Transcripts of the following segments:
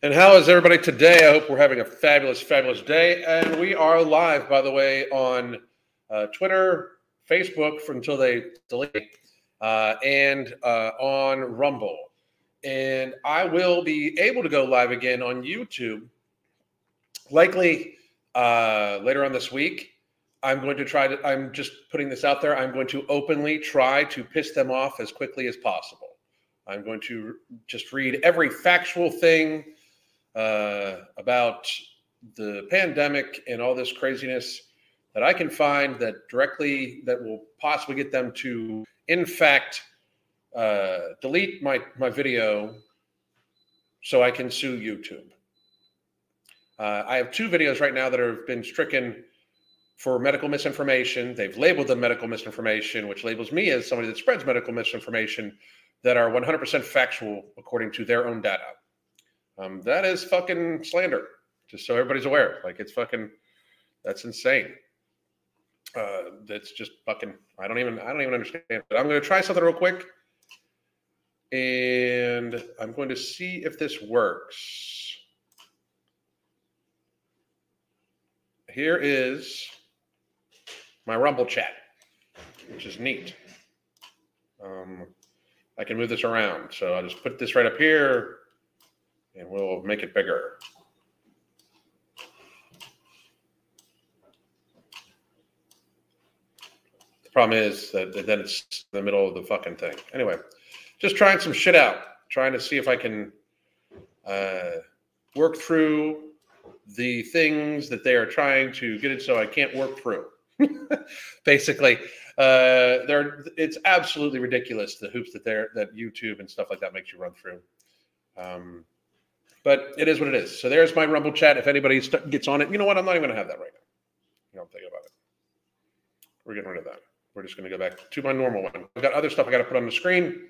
And how is everybody today? I hope we're having a fabulous, fabulous day. And we are live, by the way, on uh, Twitter, Facebook for until they delete, uh, and uh, on Rumble. And I will be able to go live again on YouTube, likely uh, later on this week. I'm going to try to, I'm just putting this out there. I'm going to openly try to piss them off as quickly as possible. I'm going to just read every factual thing uh, about the pandemic and all this craziness that I can find that directly that will possibly get them to, in fact, uh, delete my my video so I can sue YouTube. Uh, I have two videos right now that have been stricken for medical misinformation. They've labeled them medical misinformation, which labels me as somebody that spreads medical misinformation that are 100% factual according to their own data. Um, that is fucking slander, just so everybody's aware. Like it's fucking, that's insane. Uh, that's just fucking. I don't even. I don't even understand. But I'm going to try something real quick, and I'm going to see if this works. Here is my Rumble chat, which is neat. Um, I can move this around, so I'll just put this right up here and we'll make it bigger. The problem is that then it's in the middle of the fucking thing. Anyway, just trying some shit out, trying to see if I can uh, work through the things that they are trying to get it so I can't work through. Basically, uh, they're it's absolutely ridiculous the hoops that they're that YouTube and stuff like that makes you run through. Um, but it is what it is. So there's my Rumble chat. If anybody st- gets on it, you know what? I'm not even going to have that right now. You I'm thinking about it. We're getting rid of that. We're just going to go back to my normal one. I've got other stuff I got to put on the screen.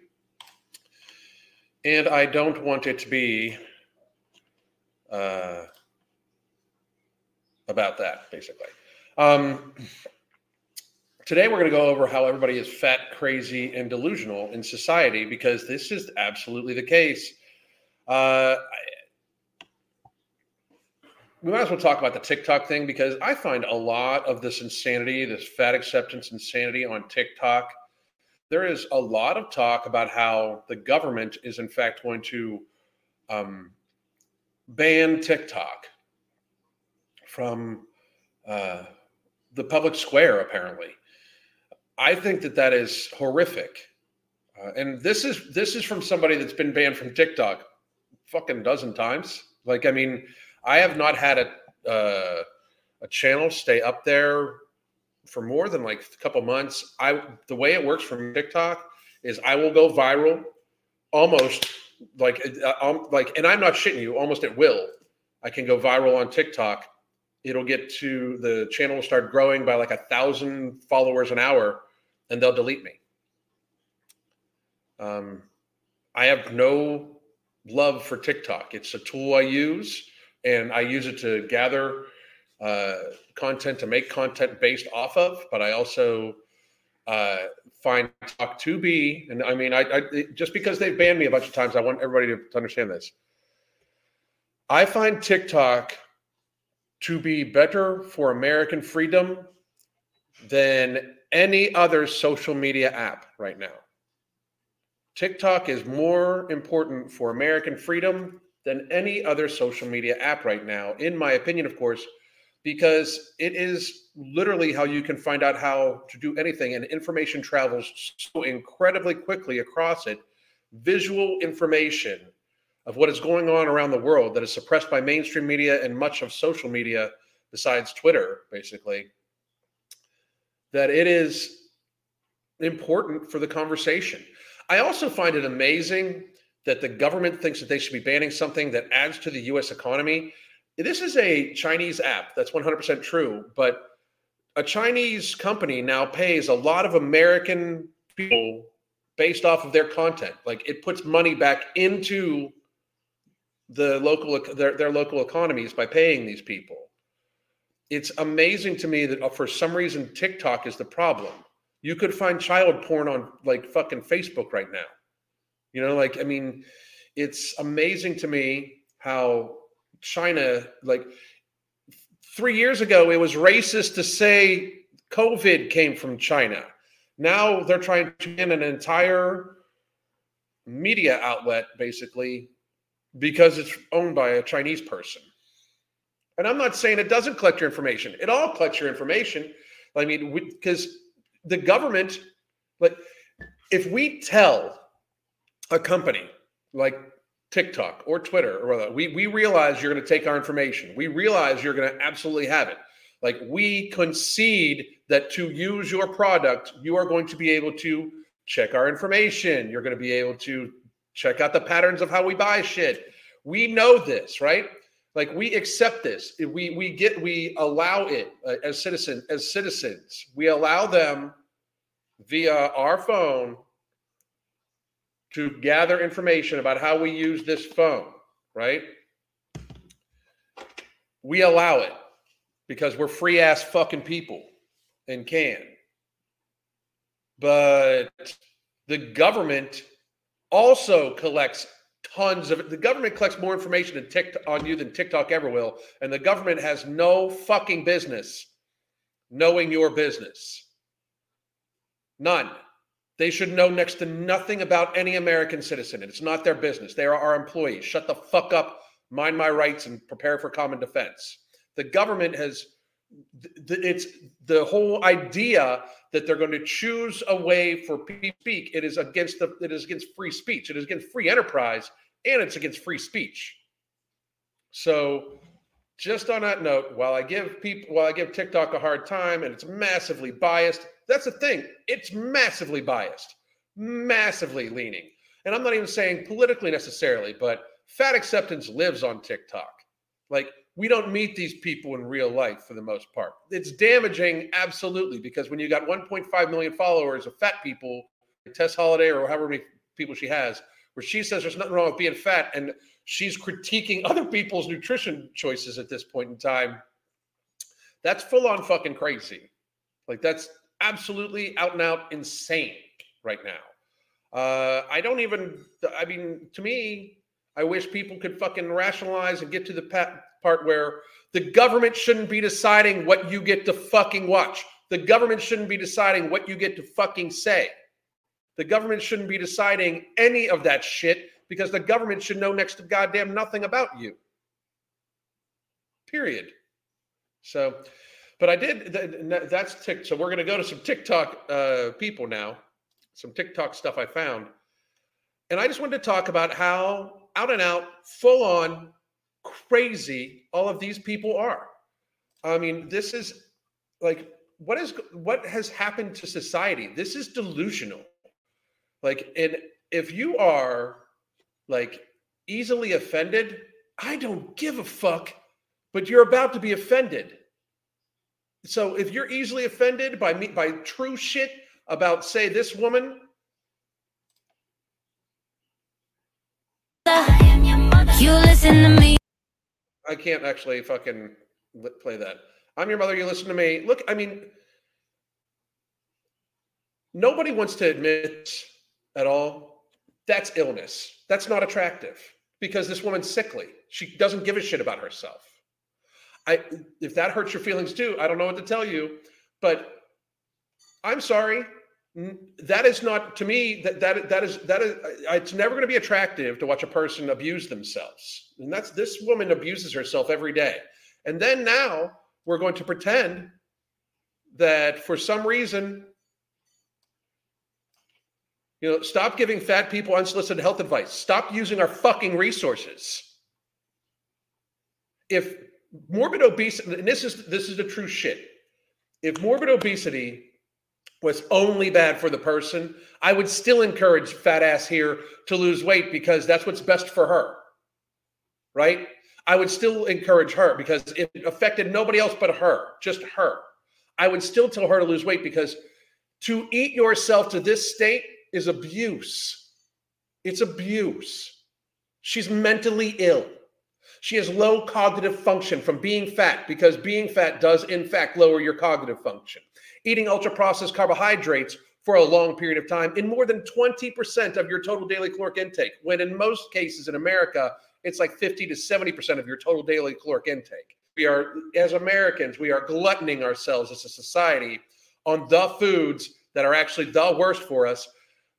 And I don't want it to be uh, about that, basically. Um, today, we're going to go over how everybody is fat, crazy, and delusional in society because this is absolutely the case. Uh, we might as well talk about the TikTok thing because I find a lot of this insanity, this fat acceptance insanity on TikTok. There is a lot of talk about how the government is, in fact, going to um, ban TikTok from uh, the public square, apparently. I think that that is horrific. Uh, and this is this is from somebody that's been banned from TikTok fucking dozen times. Like, I mean, I have not had a uh, a channel stay up there for more than like a couple months. I the way it works from TikTok is I will go viral almost like uh, um, like, and I'm not shitting you. Almost at will, I can go viral on TikTok. It'll get to the channel will start growing by like a thousand followers an hour, and they'll delete me. Um, I have no love for TikTok. It's a tool I use and I use it to gather uh, content to make content based off of. But I also uh, find Talk to be, and I mean, I, I, just because they've banned me a bunch of times, I want everybody to, to understand this. I find TikTok to be better for American freedom than any other social media app right now. TikTok is more important for American freedom than any other social media app right now, in my opinion, of course, because it is literally how you can find out how to do anything, and information travels so incredibly quickly across it. Visual information of what is going on around the world that is suppressed by mainstream media and much of social media, besides Twitter, basically, that it is important for the conversation. I also find it amazing that the government thinks that they should be banning something that adds to the US economy. This is a Chinese app. That's 100% true. But a Chinese company now pays a lot of American people based off of their content. Like it puts money back into the local their, their local economies by paying these people. It's amazing to me that uh, for some reason TikTok is the problem. You could find child porn on like fucking Facebook right now. You know, like, I mean, it's amazing to me how China, like three years ago, it was racist to say COVID came from China. Now they're trying to get an entire media outlet, basically, because it's owned by a Chinese person. And I'm not saying it doesn't collect your information. It all collects your information. I mean, because the government, like, if we tell a company like TikTok or Twitter or whatever, we we realize you're going to take our information. We realize you're going to absolutely have it. Like we concede that to use your product, you are going to be able to check our information. You're going to be able to check out the patterns of how we buy shit. We know this, right? Like we accept this. We we get we allow it uh, as citizens as citizens. We allow them via our phone to gather information about how we use this phone, right? We allow it because we're free ass fucking people and can. But the government also collects tons of. The government collects more information on you than TikTok ever will. And the government has no fucking business knowing your business. None. They should know next to nothing about any American citizen. And it's not their business. They are our employees. Shut the fuck up, mind my rights, and prepare for common defense. The government has it's the whole idea that they're going to choose a way for people to speak. It is against the it is against free speech. It is against free enterprise, and it's against free speech. So, just on that note, while I give people while I give TikTok a hard time and it's massively biased, that's the thing. It's massively biased, massively leaning. And I'm not even saying politically necessarily, but fat acceptance lives on TikTok. Like we don't meet these people in real life for the most part. It's damaging, absolutely, because when you got 1.5 million followers of fat people, Tess Holliday or however many people she has, where she says there's nothing wrong with being fat, and she's critiquing other people's nutrition choices at this point in time. That's full on fucking crazy. Like that's absolutely out and out insane right now. Uh, I don't even. I mean, to me, I wish people could fucking rationalize and get to the part where the government shouldn't be deciding what you get to fucking watch. The government shouldn't be deciding what you get to fucking say. The government shouldn't be deciding any of that shit because the government should know next to goddamn nothing about you. Period. So, but I did. That's tick. So we're going to go to some TikTok uh, people now. Some TikTok stuff I found, and I just wanted to talk about how out and out, full on, crazy all of these people are. I mean, this is like what is what has happened to society? This is delusional. Like, and if you are like easily offended, I don't give a fuck, but you're about to be offended. So if you're easily offended by me by true shit about say this woman You listen to me. I can't actually fucking play that. I'm your mother. You listen to me. Look, I mean, nobody wants to admit at all that's illness. That's not attractive because this woman's sickly. She doesn't give a shit about herself. I if that hurts your feelings too, I don't know what to tell you, but I'm sorry. That is not to me that that that is that is it's never going to be attractive to watch a person abuse themselves. And that's this woman abuses herself every day. And then now we're going to pretend that for some reason you know stop giving fat people unsolicited health advice. Stop using our fucking resources. If morbid obesity and this is this is the true shit if morbid obesity was only bad for the person, I would still encourage fat ass here to lose weight because that's what's best for her. Right? I would still encourage her because it affected nobody else but her, just her. I would still tell her to lose weight because to eat yourself to this state is abuse. It's abuse. She's mentally ill. She has low cognitive function from being fat because being fat does, in fact, lower your cognitive function eating ultra processed carbohydrates for a long period of time in more than 20% of your total daily caloric intake, when in most cases in America, it's like 50 to 70% of your total daily caloric intake. We are, as Americans, we are gluttoning ourselves as a society on the foods that are actually the worst for us.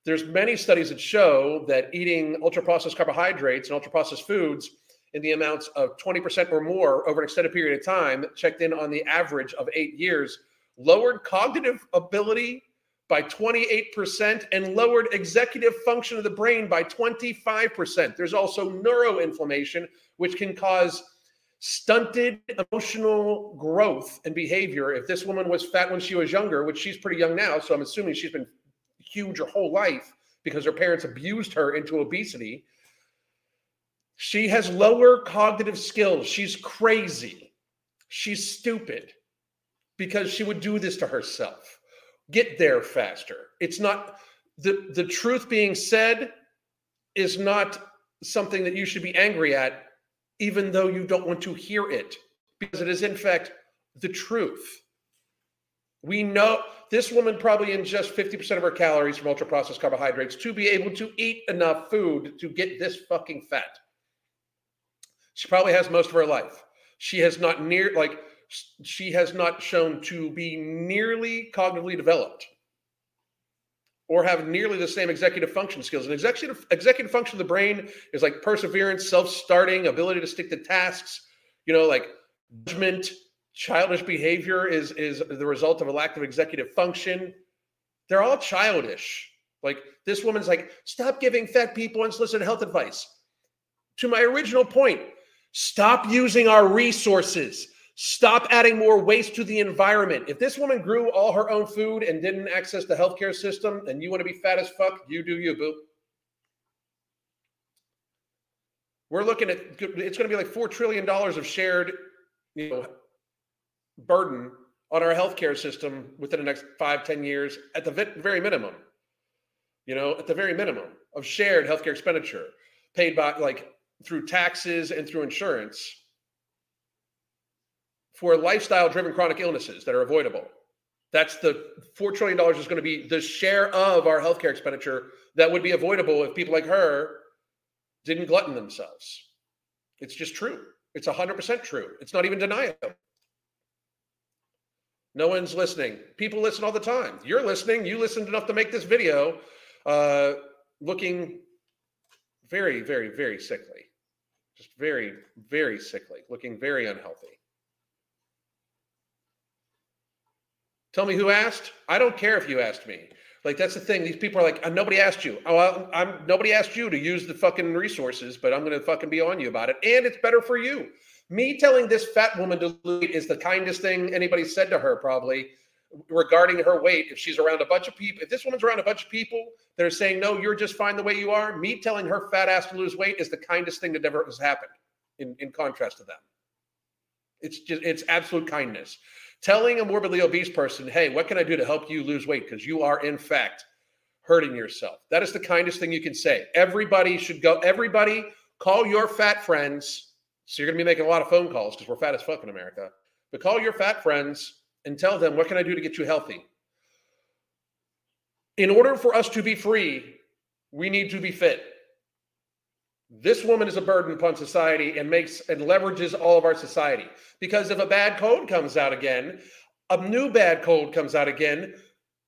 There's many studies that show that eating ultra processed carbohydrates and ultra processed foods in the amounts of 20% or more over an extended period of time, checked in on the average of eight years, lowered cognitive ability by 28% and lowered executive function of the brain by 25%. There's also neuroinflammation, which can cause stunted emotional growth and behavior. If this woman was fat when she was younger, which she's pretty young now, so I'm assuming she's been huge her whole life because her parents abused her into obesity. She has lower cognitive skills. She's crazy. She's stupid because she would do this to herself. Get there faster. It's not the the truth being said is not something that you should be angry at even though you don't want to hear it because it is in fact the truth. We know this woman probably ingests 50% of her calories from ultra processed carbohydrates to be able to eat enough food to get this fucking fat. She probably has most of her life. She has not near like she has not shown to be nearly cognitively developed or have nearly the same executive function skills. And executive executive function of the brain is like perseverance, self-starting, ability to stick to tasks, you know, like judgment, childish behavior is is the result of a lack of executive function. They're all childish. Like this woman's like, stop giving fat people unsolicited health advice. To my original point, stop using our resources. Stop adding more waste to the environment. If this woman grew all her own food and didn't access the healthcare system and you want to be fat as fuck, you do you, boo. We're looking at it's going to be like $4 trillion of shared, you know, burden on our healthcare system within the next five, ten years at the very minimum. You know, at the very minimum of shared healthcare expenditure paid by like through taxes and through insurance for lifestyle driven chronic illnesses that are avoidable. That's the $4 trillion is going to be the share of our healthcare expenditure that would be avoidable if people like her didn't glutton themselves. It's just true. It's 100% true. It's not even deniable. No one's listening. People listen all the time. You're listening. You listened enough to make this video uh, looking very, very, very sickly. Just very, very sickly, looking very unhealthy. Tell me who asked. I don't care if you asked me. Like that's the thing. These people are like, uh, nobody asked you. Oh, I'm, nobody asked you to use the fucking resources, but I'm gonna fucking be on you about it, and it's better for you. Me telling this fat woman to lose is the kindest thing anybody said to her, probably regarding her weight. If she's around a bunch of people, if this woman's around a bunch of people that are saying, no, you're just fine the way you are, me telling her fat ass to lose weight is the kindest thing that ever has happened in, in contrast to them. It's just, it's absolute kindness telling a morbidly obese person, hey, what can I do to help you lose weight? Because you are, in fact, hurting yourself. That is the kindest thing you can say. Everybody should go, everybody call your fat friends. So you're going to be making a lot of phone calls because we're fat as fuck in America. But call your fat friends and tell them, what can I do to get you healthy? In order for us to be free, we need to be fit. This woman is a burden upon society and makes and leverages all of our society. Because if a bad code comes out again, a new bad code comes out again,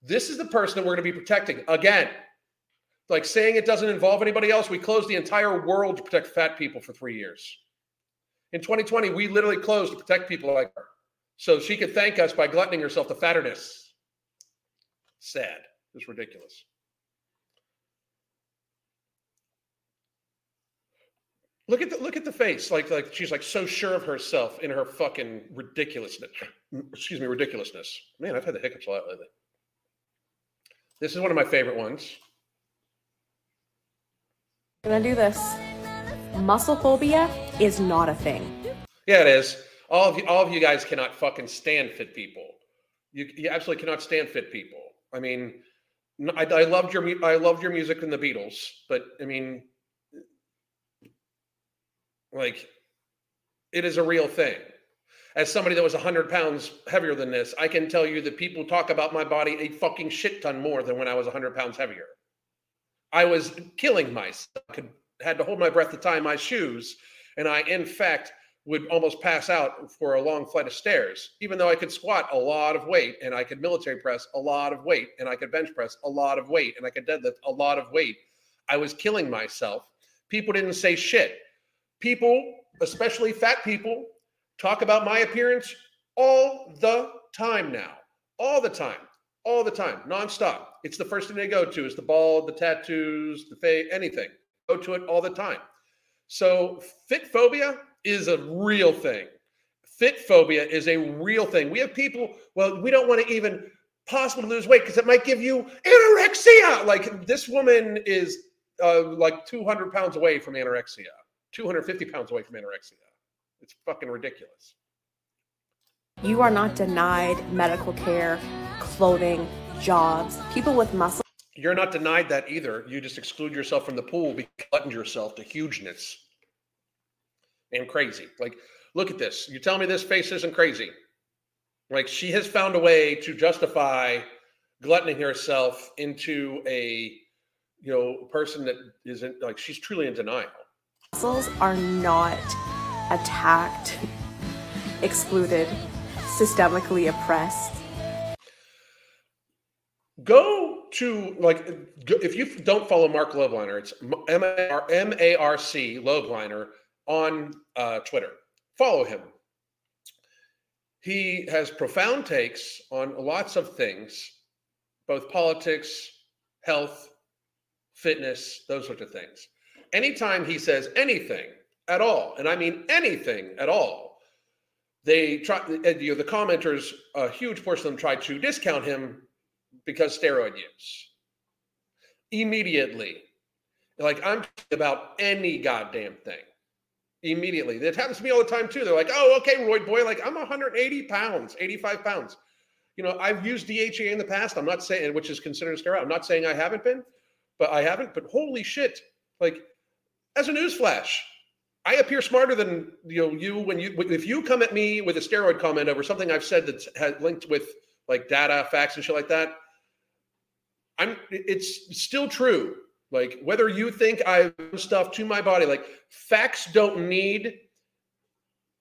this is the person that we're going to be protecting again. Like saying it doesn't involve anybody else, we closed the entire world to protect fat people for three years. In 2020, we literally closed to protect people like her. So she could thank us by gluttoning herself to fatterness. Sad. It's ridiculous. Look at the look at the face, like like she's like so sure of herself in her fucking ridiculousness. Excuse me, ridiculousness. Man, I've had the hiccups a lot lately. This is one of my favorite ones. Can I'm gonna do this. Muscle phobia is not a thing. Yeah, it is. All of you, all of you guys cannot fucking stand fit people. You, you absolutely cannot stand fit people. I mean, I, I loved your I loved your music and the Beatles, but I mean, like, it is a real thing. As somebody that was 100 pounds heavier than this, I can tell you that people talk about my body a fucking shit ton more than when I was 100 pounds heavier. I was killing myself. I could had to hold my breath to tie my shoes. And I, in fact, would almost pass out for a long flight of stairs, even though I could squat a lot of weight and I could military press a lot of weight and I could bench press a lot of weight and I could deadlift a lot of weight. I was killing myself. People didn't say shit. People, especially fat people, talk about my appearance all the time now. All the time. All the time. Nonstop. It's the first thing they go to is the bald, the tattoos, the face, anything. Go to it all the time. So fit phobia is a real thing. Fit phobia is a real thing. We have people, well, we don't want to even possibly lose weight because it might give you anorexia. Like this woman is uh, like 200 pounds away from anorexia, 250 pounds away from anorexia. It's fucking ridiculous. You are not denied medical care, clothing, jobs. People with muscle. You're not denied that either. You just exclude yourself from the pool because you buttoned yourself to hugeness and crazy. Like, look at this. You tell me this face isn't crazy. Like, she has found a way to justify gluttoning herself into a, you know, person that isn't like she's truly in denial. Muscles are not attacked, excluded, systemically oppressed. Go to like if you don't follow Marc Lobliner, it's M A R C Lobliner on uh, Twitter. Follow him. He has profound takes on lots of things, both politics, health, fitness, those sorts of things. Anytime he says anything at all, and I mean anything at all, they try. You know, the commenters, a huge portion of them try to discount him because steroid use. Immediately, like I'm about any goddamn thing immediately. That happens to me all the time too. They're like, oh, okay, Roy boy, like I'm 180 pounds, 85 pounds. You know, I've used DHEA in the past. I'm not saying, which is considered a steroid. I'm not saying I haven't been, but I haven't. But holy shit, like as a newsflash, I appear smarter than you know you when you if you come at me with a steroid comment over something I've said that's had linked with like data, facts, and shit like that. I'm it's still true. Like whether you think I've stuff to my body, like facts don't need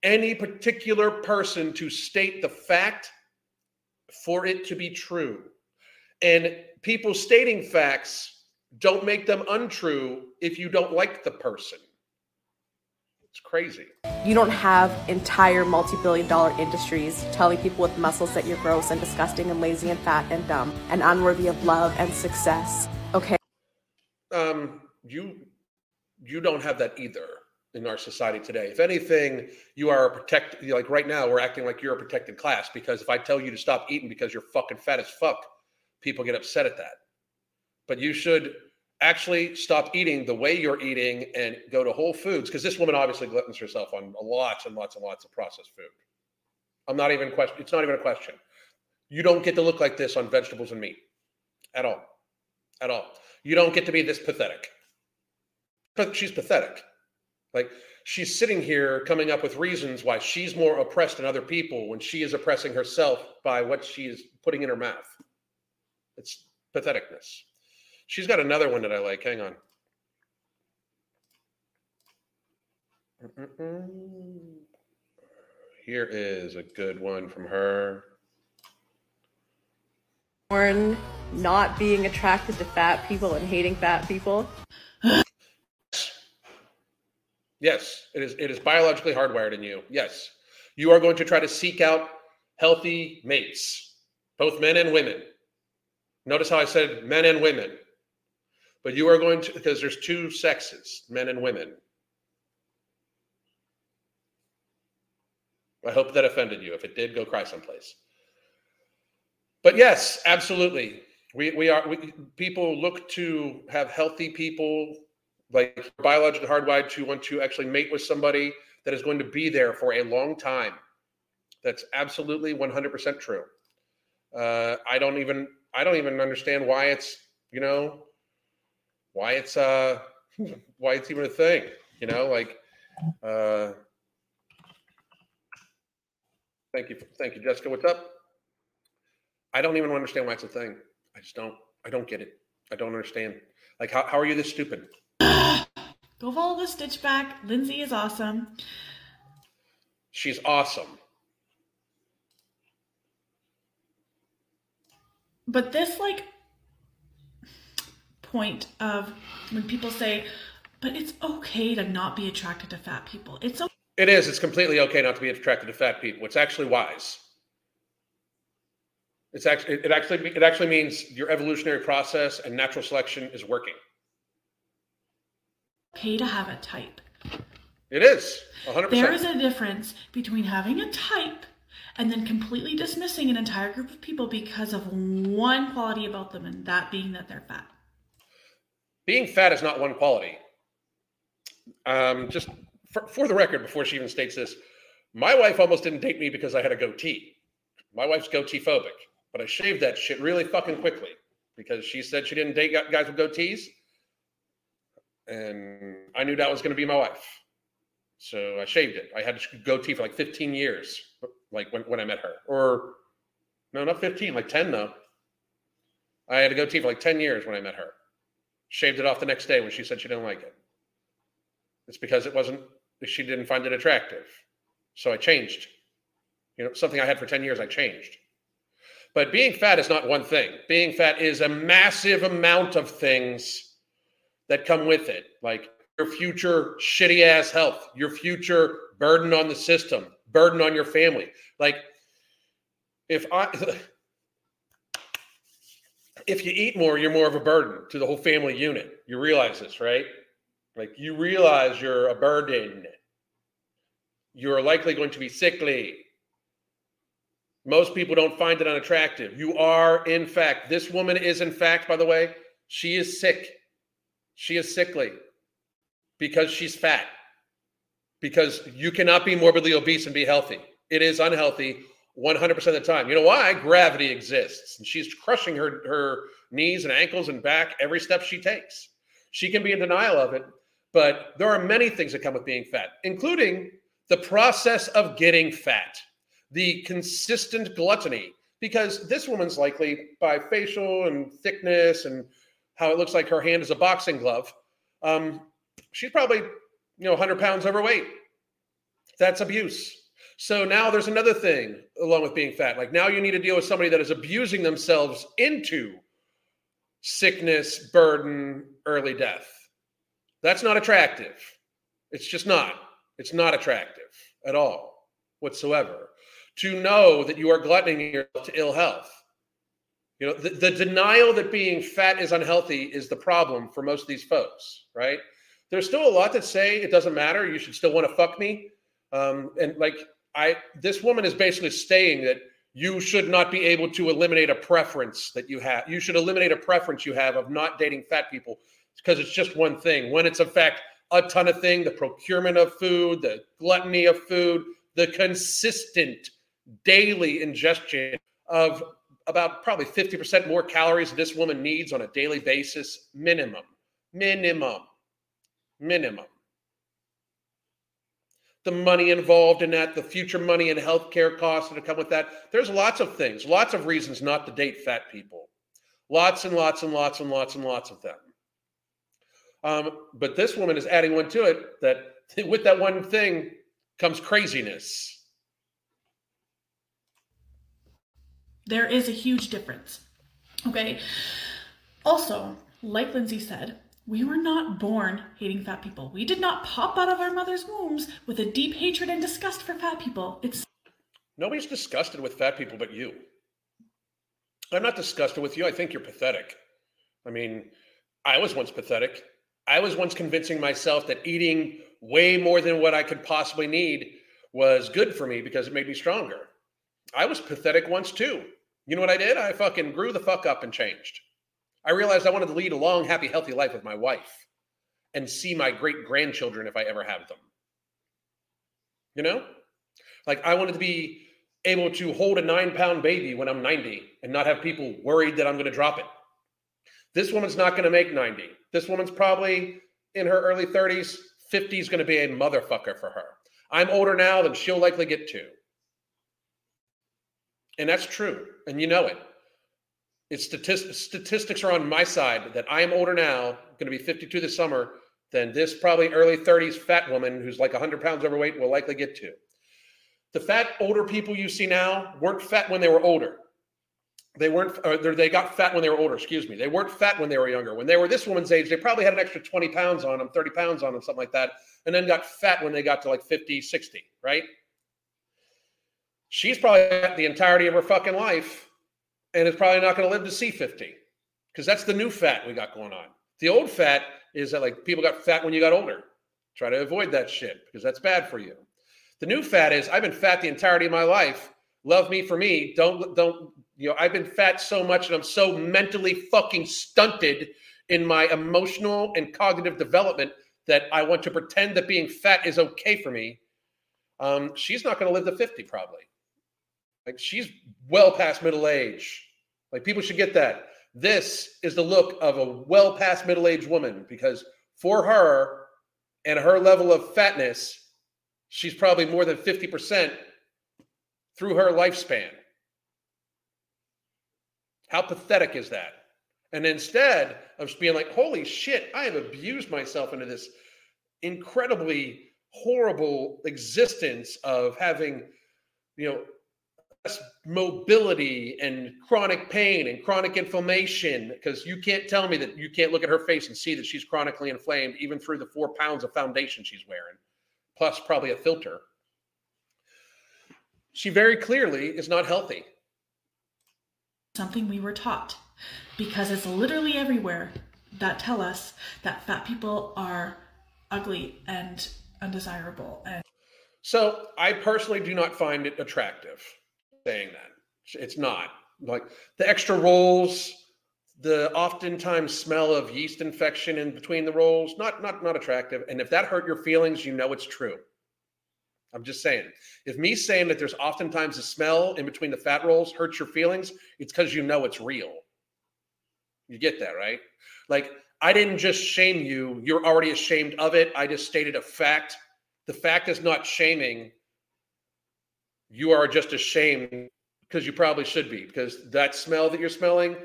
any particular person to state the fact for it to be true. And people stating facts don't make them untrue if you don't like the person. It's crazy. You don't have entire multi billion dollar industries telling people with muscles that you're gross and disgusting and lazy and fat and dumb and unworthy of love and success. You you don't have that either in our society today. If anything, you are a protect like right now we're acting like you're a protected class because if I tell you to stop eating because you're fucking fat as fuck, people get upset at that. But you should actually stop eating the way you're eating and go to Whole Foods because this woman obviously gluttons herself on lots and lots and lots of processed food. I'm not even question. It's not even a question. You don't get to look like this on vegetables and meat at all, at all. You don't get to be this pathetic. She's pathetic. Like she's sitting here coming up with reasons why she's more oppressed than other people when she is oppressing herself by what she is putting in her mouth. It's patheticness. She's got another one that I like. Hang on. Here is a good one from her born not being attracted to fat people and hating fat people? Yes, it is. It is biologically hardwired in you. Yes, you are going to try to seek out healthy mates, both men and women. Notice how I said men and women, but you are going to because there's two sexes, men and women. I hope that offended you. If it did, go cry someplace but yes, absolutely. We, we are we, people look to have healthy people like biologically hardwired to want to actually mate with somebody that is going to be there for a long time. That's absolutely 100% true. Uh, I don't even I don't even understand why it's you know why it's uh why it's even a thing. You know, like uh, thank you, thank you, Jessica. What's up? I don't even understand why it's a thing. I just don't. I don't get it. I don't understand. Like, how, how are you this stupid? Go follow the Stitchback. Lindsay is awesome. She's awesome. But this like point of when people say, but it's okay to not be attracted to fat people. It's okay. It is. It's completely okay not to be attracted to fat people. It's actually wise. It's actually it actually it actually means your evolutionary process and natural selection is working. Okay to have a type. It is 100%. There is a difference between having a type and then completely dismissing an entire group of people because of one quality about them, and that being that they're fat. Being fat is not one quality. Um, just for, for the record, before she even states this, my wife almost didn't date me because I had a goatee. My wife's goatee phobic, but I shaved that shit really fucking quickly because she said she didn't date guys with goatees. And I knew that was going to be my wife. So I shaved it. I had a goatee for like 15 years, like when, when I met her. Or, no, not 15, like 10 though. I had a goatee for like 10 years when I met her. Shaved it off the next day when she said she didn't like it. It's because it wasn't, she didn't find it attractive. So I changed. You know, something I had for 10 years, I changed. But being fat is not one thing. Being fat is a massive amount of things that come with it, like your future shitty ass health, your future burden on the system, burden on your family. Like, if I, if you eat more, you're more of a burden to the whole family unit. You realize this, right? Like, you realize you're a burden. You're likely going to be sickly. Most people don't find it unattractive. You are, in fact, this woman is, in fact, by the way, she is sick. She is sickly because she's fat. Because you cannot be morbidly obese and be healthy. It is unhealthy 100% of the time. You know why? Gravity exists. And she's crushing her, her knees and ankles and back every step she takes. She can be in denial of it, but there are many things that come with being fat, including the process of getting fat, the consistent gluttony, because this woman's likely by facial and thickness and how it looks like her hand is a boxing glove. Um, she's probably, you know, 100 pounds overweight. That's abuse. So now there's another thing along with being fat. Like now you need to deal with somebody that is abusing themselves into sickness, burden, early death. That's not attractive. It's just not. It's not attractive at all whatsoever. To know that you are gluttoning yourself to ill health. You know, the, the denial that being fat is unhealthy is the problem for most of these folks, right? There's still a lot that say it doesn't matter. You should still want to fuck me. Um, and like I, this woman is basically saying that you should not be able to eliminate a preference that you have. You should eliminate a preference you have of not dating fat people because it's just one thing. When it's in fact a ton of thing, the procurement of food, the gluttony of food, the consistent daily ingestion of about probably 50% more calories this woman needs on a daily basis, minimum, minimum, minimum. The money involved in that, the future money and healthcare costs that come with that. There's lots of things, lots of reasons not to date fat people. Lots and lots and lots and lots and lots of them. Um, but this woman is adding one to it that with that one thing comes craziness. There is a huge difference. Okay. Also, like Lindsay said, we were not born hating fat people. We did not pop out of our mother's wombs with a deep hatred and disgust for fat people. It's nobody's disgusted with fat people but you. I'm not disgusted with you. I think you're pathetic. I mean, I was once pathetic. I was once convincing myself that eating way more than what I could possibly need was good for me because it made me stronger. I was pathetic once too. You know what I did? I fucking grew the fuck up and changed. I realized I wanted to lead a long, happy, healthy life with my wife and see my great grandchildren if I ever have them. You know? Like I wanted to be able to hold a nine pound baby when I'm 90 and not have people worried that I'm going to drop it. This woman's not going to make 90. This woman's probably in her early 30s. 50 is going to be a motherfucker for her. I'm older now than she'll likely get to. And that's true. And you know it. It's statistics, statistics are on my side that I am older now, going to be 52 this summer, than this probably early 30s fat woman who's like 100 pounds overweight will likely get to. The fat older people you see now weren't fat when they were older. They weren't, uh, or they got fat when they were older, excuse me. They weren't fat when they were younger. When they were this woman's age, they probably had an extra 20 pounds on them, 30 pounds on them, something like that, and then got fat when they got to like 50, 60, right? She's probably the entirety of her fucking life and is probably not going to live to see 50 because that's the new fat we got going on. The old fat is that like people got fat when you got older. Try to avoid that shit because that's bad for you. The new fat is I've been fat the entirety of my life. Love me for me. Don't don't you know I've been fat so much and I'm so mentally fucking stunted in my emotional and cognitive development that I want to pretend that being fat is okay for me. Um, she's not going to live to 50 probably. Like she's well past middle age. Like people should get that. This is the look of a well past middle aged woman because for her and her level of fatness, she's probably more than 50% through her lifespan. How pathetic is that? And instead of just being like, holy shit, I have abused myself into this incredibly horrible existence of having, you know, mobility and chronic pain and chronic inflammation because you can't tell me that you can't look at her face and see that she's chronically inflamed even through the four pounds of foundation she's wearing plus probably a filter. She very clearly is not healthy. Something we were taught because it's literally everywhere that tell us that fat people are ugly and undesirable and so i personally do not find it attractive saying that. It's not like the extra rolls, the oftentimes smell of yeast infection in between the rolls, not not not attractive. And if that hurt your feelings, you know it's true. I'm just saying. If me saying that there's oftentimes a smell in between the fat rolls hurts your feelings, it's because you know it's real. You get that, right? Like I didn't just shame you. You're already ashamed of it. I just stated a fact. The fact is not shaming you are just ashamed because you probably should be because that smell that you're smelling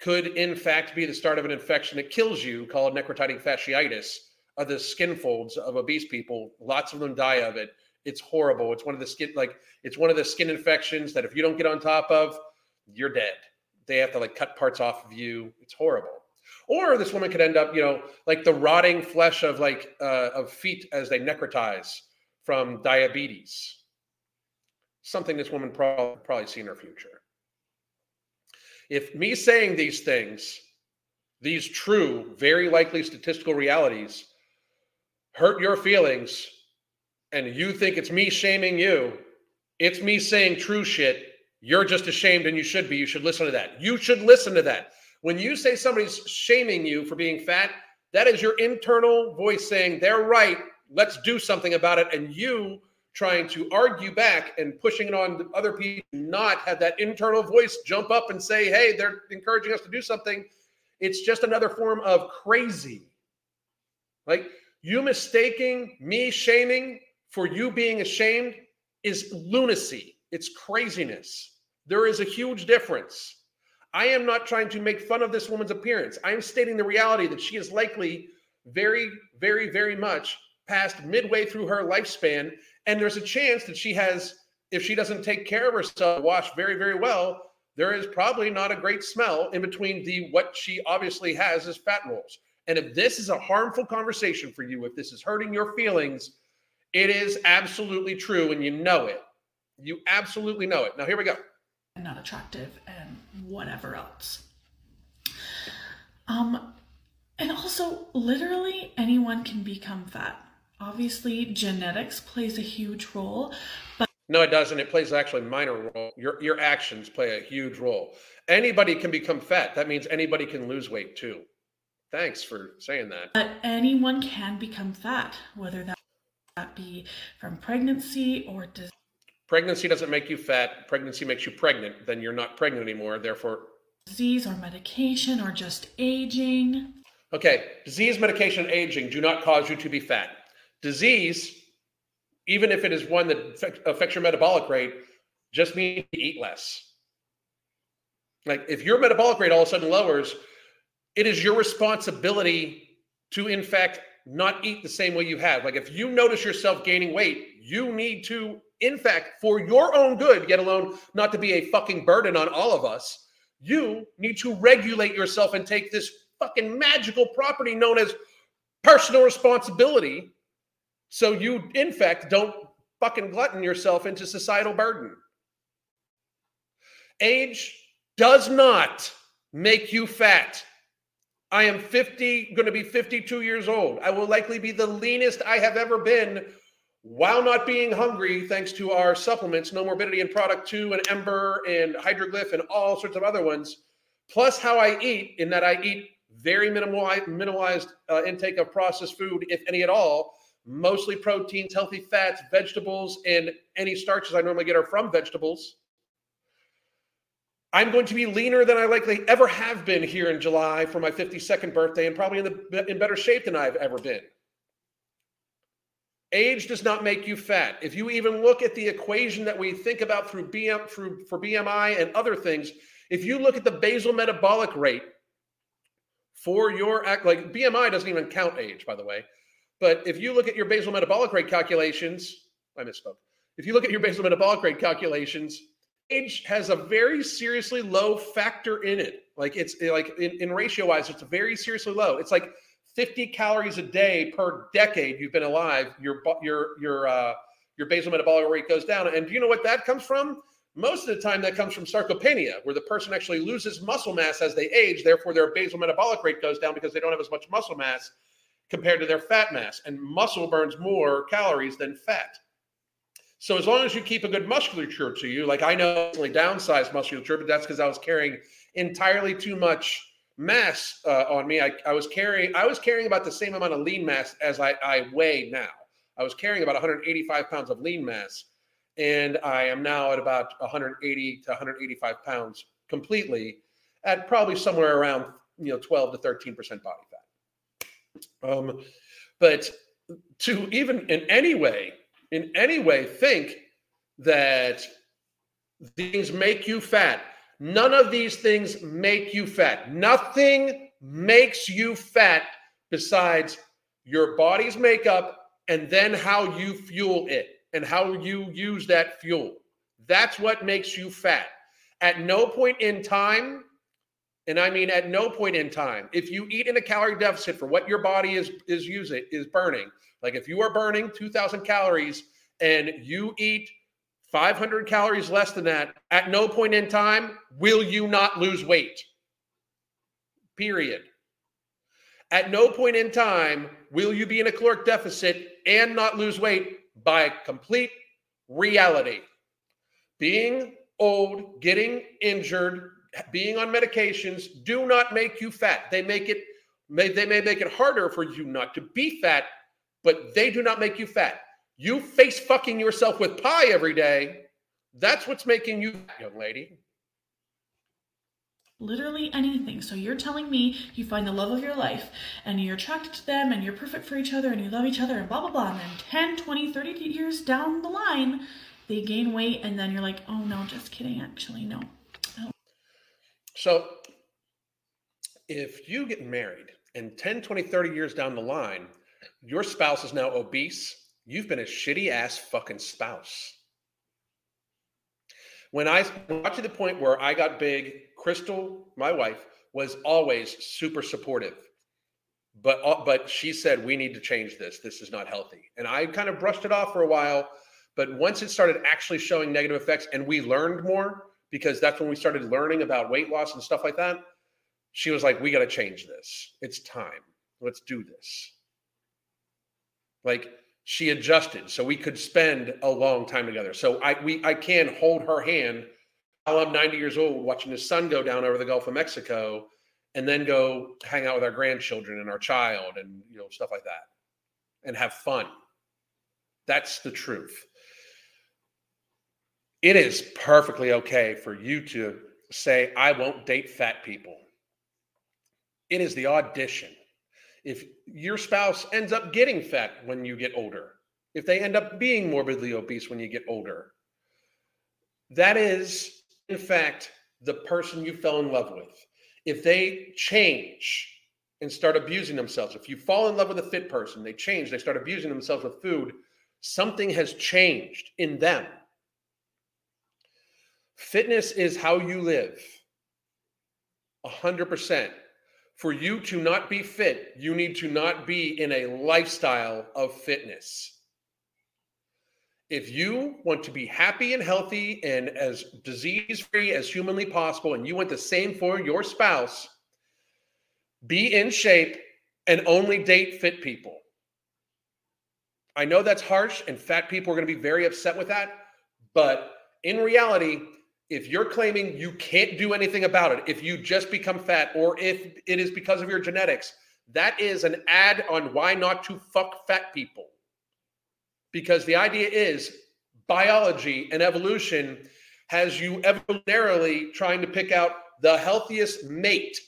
could in fact be the start of an infection that kills you called necrotizing fasciitis. Of the skin folds of obese people lots of them die of it. It's horrible. It's one of the skin like it's one of the skin infections that if you don't get on top of you're dead. They have to like cut parts off of you. It's horrible. Or this woman could end up you know like the rotting flesh of like uh, of feet as they necrotize from diabetes something this woman probably, probably see in her future. If me saying these things, these true, very likely statistical realities, hurt your feelings, and you think it's me shaming you, it's me saying true shit. You're just ashamed and you should be. You should listen to that. You should listen to that. When you say somebody's shaming you for being fat, that is your internal voice saying, they're right. Let's do something about it. And you trying to argue back and pushing it on other people, not have that internal voice jump up and say, hey, they're encouraging us to do something. It's just another form of crazy. Like you mistaking me shaming for you being ashamed is lunacy. It's craziness. There is a huge difference. I am not trying to make fun of this woman's appearance. I am stating the reality that she is likely very, very, very much past midway through her lifespan and there's a chance that she has, if she doesn't take care of herself, wash very, very well, there is probably not a great smell in between the what she obviously has as fat rolls. And if this is a harmful conversation for you, if this is hurting your feelings, it is absolutely true and you know it. You absolutely know it. Now, here we go. Not attractive and whatever else. Um, and also, literally anyone can become fat obviously genetics plays a huge role but no it doesn't. It plays actually a minor role. Your your actions play a huge role. Anybody can become fat. That means anybody can lose weight too. Thanks for saying that. But anyone can become fat whether that, that be from pregnancy or disease pregnancy doesn't make you fat. Pregnancy makes you pregnant. Then you're not pregnant anymore. Therefore disease or medication or just aging. Okay. Disease medication aging do not cause you to be fat Disease, even if it is one that affects your metabolic rate, just means you eat less. Like if your metabolic rate all of a sudden lowers, it is your responsibility to, in fact, not eat the same way you have. Like if you notice yourself gaining weight, you need to, in fact, for your own good, get alone, not to be a fucking burden on all of us, you need to regulate yourself and take this fucking magical property known as personal responsibility so you, in fact, don't fucking glutton yourself into societal burden. Age does not make you fat. I am 50, going to be 52 years old. I will likely be the leanest I have ever been while not being hungry, thanks to our supplements, Nomorbidity and Product 2 and Ember and Hydroglyph and all sorts of other ones, plus how I eat, in that I eat very minimal, minimalized uh, intake of processed food, if any at all, mostly proteins, healthy fats, vegetables, and any starches I normally get are from vegetables. I'm going to be leaner than I likely ever have been here in July for my 52nd birthday and probably in, the, in better shape than I've ever been. Age does not make you fat. If you even look at the equation that we think about through BM through for BMI and other things, if you look at the basal metabolic rate for your act like BMI doesn't even count age, by the way. But if you look at your basal metabolic rate calculations, I misspoke. If you look at your basal metabolic rate calculations, age has a very seriously low factor in it. Like it's like in, in ratio wise, it's very seriously low. It's like 50 calories a day per decade you've been alive. Your your your uh, your basal metabolic rate goes down. And do you know what that comes from? Most of the time, that comes from sarcopenia, where the person actually loses muscle mass as they age. Therefore, their basal metabolic rate goes down because they don't have as much muscle mass compared to their fat mass. And muscle burns more calories than fat. So as long as you keep a good musculature to you, like I know I downsized musculature, but that's because I was carrying entirely too much mass uh, on me. I, I was carrying I was carrying about the same amount of lean mass as I, I weigh now. I was carrying about 185 pounds of lean mass, and I am now at about 180 to 185 pounds completely, at probably somewhere around you know 12 to 13 percent body fat. Um, but to even in any way, in any way, think that things make you fat. None of these things make you fat. Nothing makes you fat besides your body's makeup and then how you fuel it and how you use that fuel. That's what makes you fat. At no point in time, and I mean at no point in time, if you eat in a calorie deficit for what your body is is using is burning, like if you are burning 2000 calories and you eat 500 calories less than that, at no point in time will you not lose weight. Period. At no point in time will you be in a caloric deficit and not lose weight by complete reality. Being old, getting injured, being on medications do not make you fat. They make it may they may make it harder for you not to be fat, but they do not make you fat. You face fucking yourself with pie every day. That's what's making you fat, young lady. Literally anything. So you're telling me you find the love of your life and you're attracted to them and you're perfect for each other and you love each other and blah, blah, blah. And then 10, 20, 30 years down the line, they gain weight and then you're like, oh no, just kidding. Actually, no. So if you get married and 10, 20, 30 years down the line, your spouse is now obese, you've been a shitty ass fucking spouse. When I got to the point where I got big Crystal, my wife, was always super supportive. But uh, but she said we need to change this. This is not healthy. And I kind of brushed it off for a while, but once it started actually showing negative effects and we learned more because that's when we started learning about weight loss and stuff like that, she was like we got to change this. It's time. Let's do this. Like she adjusted so we could spend a long time together. So I we I can hold her hand while I'm 90 years old watching the sun go down over the Gulf of Mexico and then go hang out with our grandchildren and our child and you know stuff like that and have fun. That's the truth. It is perfectly okay for you to say, I won't date fat people. It is the audition. If your spouse ends up getting fat when you get older, if they end up being morbidly obese when you get older, that is in fact, the person you fell in love with, if they change and start abusing themselves. If you fall in love with a fit person, they change, they start abusing themselves with food, something has changed in them. Fitness is how you live. 100%. For you to not be fit, you need to not be in a lifestyle of fitness. If you want to be happy and healthy and as disease free as humanly possible, and you want the same for your spouse, be in shape and only date fit people. I know that's harsh, and fat people are going to be very upset with that. But in reality, if you're claiming you can't do anything about it, if you just become fat, or if it is because of your genetics, that is an ad on why not to fuck fat people. Because the idea is biology and evolution has you evolutionarily trying to pick out the healthiest mate.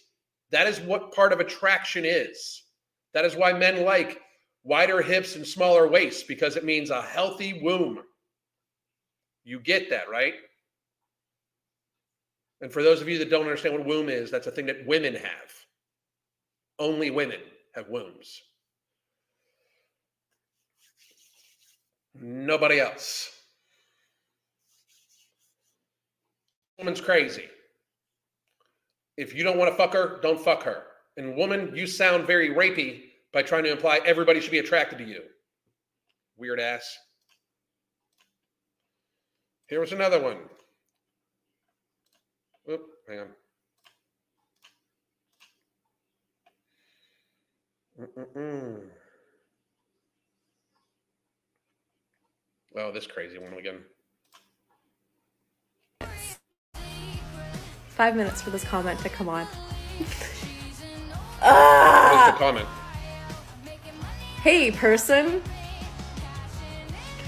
That is what part of attraction is. That is why men like wider hips and smaller waists because it means a healthy womb. You get that, right? And for those of you that don't understand what womb is, that's a thing that women have. Only women have wombs. Nobody else. Woman's crazy. If you don't want to fuck her, don't fuck her. And woman, you sound very rapey by trying to imply everybody should be attracted to you. Weird ass. Here was another one. Oop, hang on. Mm-mm-mm. Oh, this crazy one again. Five minutes for this comment to come on. What's the ah! comment? Hey, person,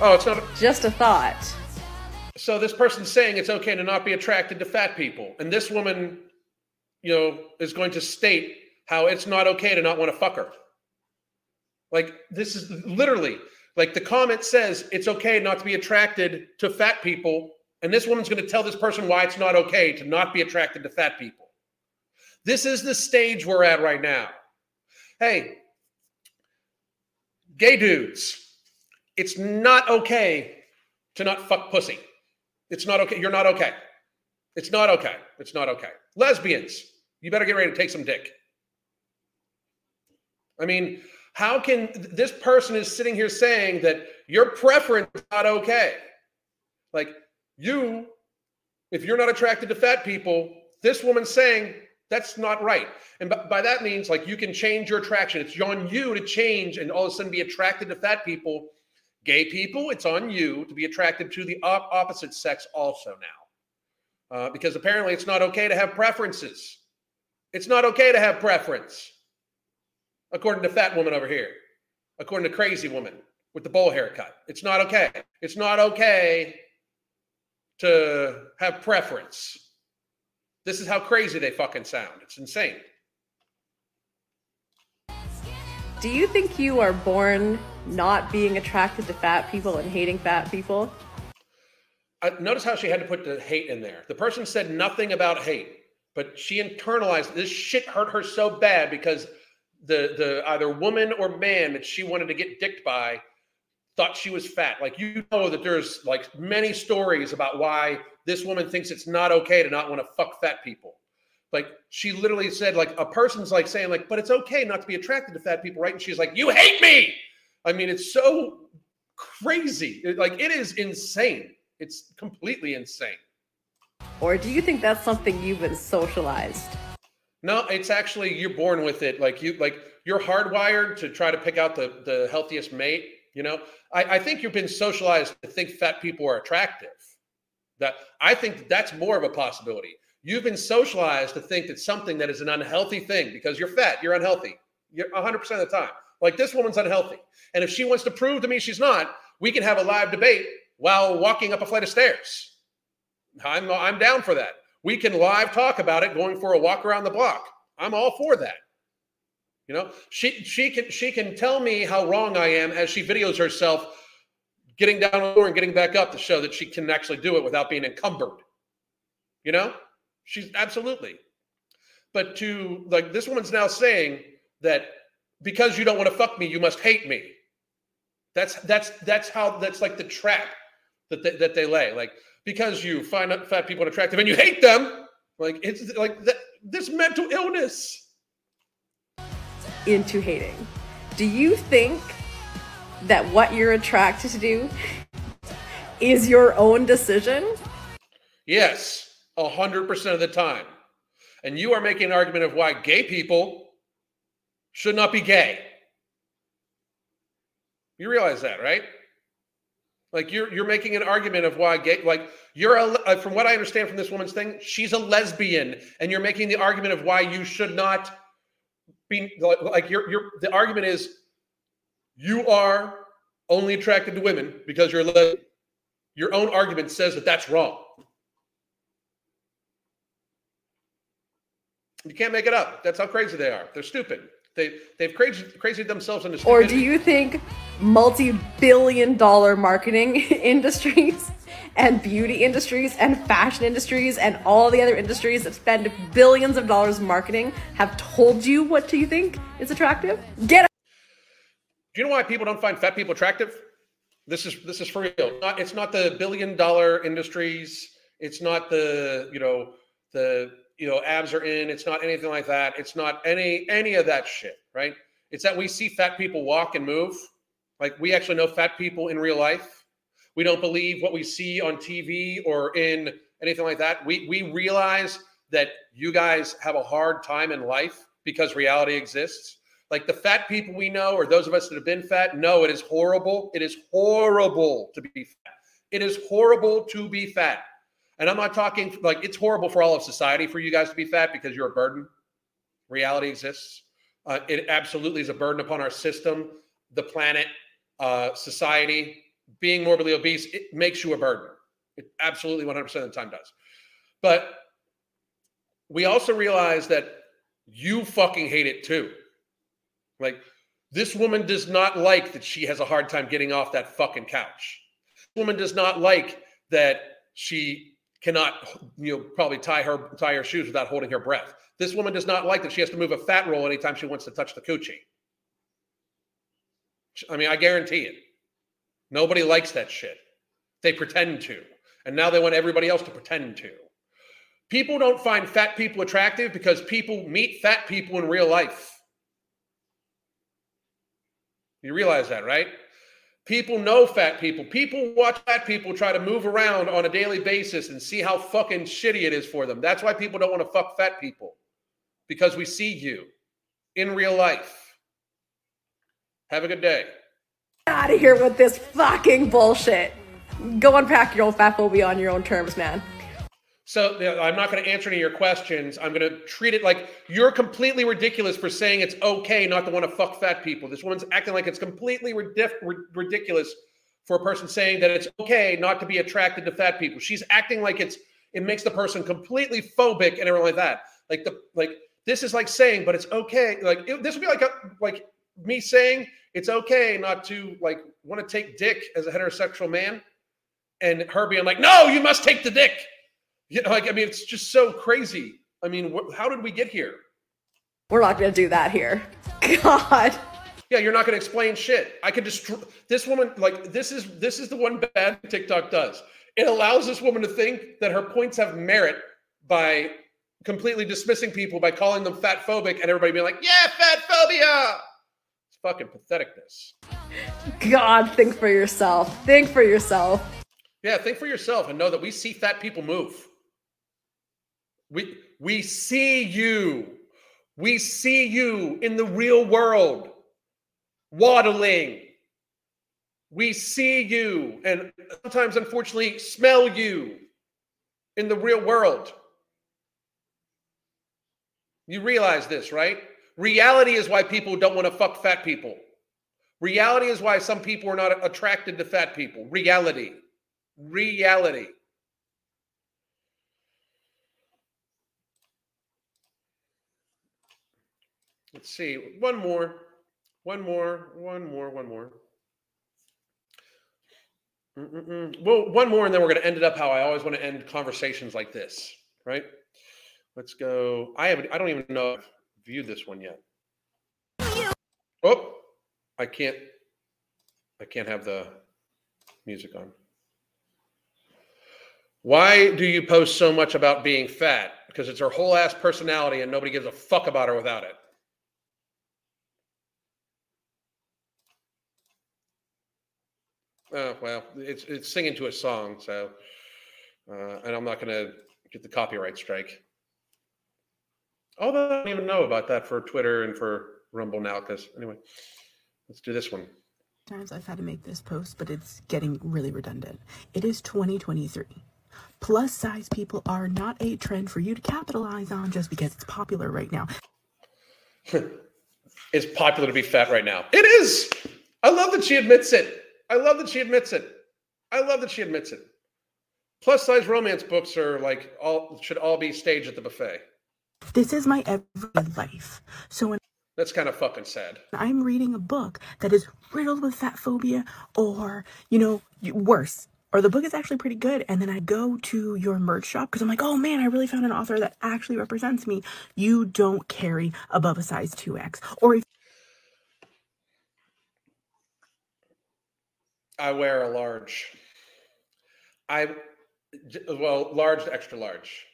Oh, it's not. just a thought. So this person's saying it's okay to not be attracted to fat people, and this woman, you know, is going to state how it's not okay to not want to fuck her. Like this is literally like the comment says it's okay not to be attracted to fat people, and this woman's going to tell this person why it's not okay to not be attracted to fat people. This is the stage we're at right now. Hey, gay dudes, it's not okay to not fuck pussy. It's not okay. You're not okay. It's not okay. It's not okay. Lesbians, you better get ready to take some dick. I mean, how can this person is sitting here saying that your preference is not okay? Like you, if you're not attracted to fat people, this woman's saying that's not right. And by, by that means like you can change your attraction. It's on you to change and all of a sudden be attracted to fat people. Gay people, it's on you to be attracted to the op- opposite sex also now. Uh, because apparently it's not okay to have preferences. It's not okay to have preference, according to fat woman over here, according to crazy woman with the bowl haircut. It's not okay. It's not okay to have preference. This is how crazy they fucking sound. It's insane. Do you think you are born not being attracted to fat people and hating fat people? I, notice how she had to put the hate in there. The person said nothing about hate, but she internalized this shit hurt her so bad because the the either woman or man that she wanted to get dicked by thought she was fat. Like you know that there's like many stories about why this woman thinks it's not okay to not want to fuck fat people. Like she literally said, like a person's like saying, like, but it's okay not to be attracted to fat people, right? And she's like, you hate me. I mean, it's so crazy. It- like it is insane. It's completely insane. Or do you think that's something you've been socialized? No, it's actually you're born with it. Like you, like you're hardwired to try to pick out the the healthiest mate. You know, I, I think you've been socialized to think fat people are attractive. That I think that's more of a possibility. You've been socialized to think that something that is an unhealthy thing because you're fat, you're unhealthy. You're 100% of the time. Like this woman's unhealthy. And if she wants to prove to me she's not, we can have a live debate while walking up a flight of stairs. I'm I'm down for that. We can live talk about it going for a walk around the block. I'm all for that. You know, she she can she can tell me how wrong I am as she videos herself getting down floor and getting back up to show that she can actually do it without being encumbered. You know, she's absolutely. But to like this woman's now saying that because you don't want to fuck me, you must hate me. That's that's that's how that's like the trap that they, that they lay. Like because you find fat people attractive and you hate them, like it's like that, this mental illness. Into hating. Do you think that what you're attracted to do is your own decision? Yes, a hundred percent of the time. And you are making an argument of why gay people should not be gay. You realize that, right? Like you're you're making an argument of why gay like you're a, uh, from what I understand from this woman's thing, she's a lesbian, and you're making the argument of why you should not be like you're you're the argument is you are only attracted to women because you're a lesbian. Your own argument says that that's wrong. You can't make it up. That's how crazy they are. They're stupid. They they've crazy crazy themselves into stupidity. Or do you think multi-billion dollar marketing industries and beauty industries and fashion industries and all the other industries that spend billions of dollars marketing have told you what do you think is attractive? Get a Do you know why people don't find fat people attractive? This is this is for real. Not, it's not the billion dollar industries. It's not the you know the you know abs are in. It's not anything like that. It's not any any of that shit. Right? It's that we see fat people walk and move. Like we actually know fat people in real life. We don't believe what we see on TV or in anything like that. We we realize that you guys have a hard time in life because reality exists. Like the fat people we know, or those of us that have been fat, know it is horrible. It is horrible to be fat. It is horrible to be fat. And I'm not talking like it's horrible for all of society for you guys to be fat because you're a burden. Reality exists. Uh, it absolutely is a burden upon our system, the planet, uh, society. Being morbidly obese, it makes you a burden. It absolutely 100% of the time does. But we also realize that you fucking hate it too. Like, this woman does not like that she has a hard time getting off that fucking couch. This woman does not like that she cannot, you know, probably tie her tie her shoes without holding her breath. This woman does not like that she has to move a fat roll anytime she wants to touch the coochie. I mean, I guarantee it. Nobody likes that shit. They pretend to. And now they want everybody else to pretend to. People don't find fat people attractive because people meet fat people in real life. You realize that, right? People know fat people. People watch fat people try to move around on a daily basis and see how fucking shitty it is for them. That's why people don't want to fuck fat people because we see you in real life. Have a good day. Out of here with this fucking bullshit. Go unpack your old fat phobia on your own terms, man. So I'm not going to answer any of your questions. I'm going to treat it like you're completely ridiculous for saying it's okay not to want to fuck fat people. This woman's acting like it's completely ridiculous for a person saying that it's okay not to be attracted to fat people. She's acting like it's it makes the person completely phobic and everything like that. Like the like this is like saying, but it's okay. Like it, this would be like a, like me saying it's okay not to like want to take dick as a heterosexual man, and her being like, no, you must take the dick. You know, like I mean, it's just so crazy. I mean, wh- how did we get here? We're not going to do that here. God. Yeah, you're not going to explain shit. I could just this woman like this is this is the one bad TikTok does. It allows this woman to think that her points have merit by completely dismissing people by calling them fat phobic and everybody being like, "Yeah, fat phobia." It's fucking patheticness. God, think for yourself. Think for yourself. Yeah, think for yourself and know that we see fat people move. We we see you. We see you in the real world waddling. We see you and sometimes unfortunately smell you in the real world. You realize this, right? Reality is why people don't want to fuck fat people. Reality is why some people are not attracted to fat people. Reality. Reality. Let's see. One more. One more. One more. One more. Mm-mm-mm. Well, one more, and then we're going to end it up how I always want to end conversations like this, right? Let's go. I haven't. I don't even know. I've viewed this one yet. Oh, I can't. I can't have the music on. Why do you post so much about being fat? Because it's her whole ass personality and nobody gives a fuck about her without it. Oh, well, it's it's singing to a song, so uh, and I'm not going to get the copyright strike. Although I don't even know about that for Twitter and for Rumble now, because anyway, let's do this one. Times I've had to make this post, but it's getting really redundant. It is 2023. Plus size people are not a trend for you to capitalize on just because it's popular right now. it's popular to be fat right now. It is. I love that she admits it. I love that she admits it. I love that she admits it. Plus size romance books are like all should all be staged at the buffet. This is my everyday life. So when that's kind of fucking sad. I'm reading a book that is riddled with fat phobia or, you know, worse, or the book is actually pretty good and then i go to your merch shop because i'm like oh man i really found an author that actually represents me you don't carry above a size 2x or if i wear a large i well large to extra large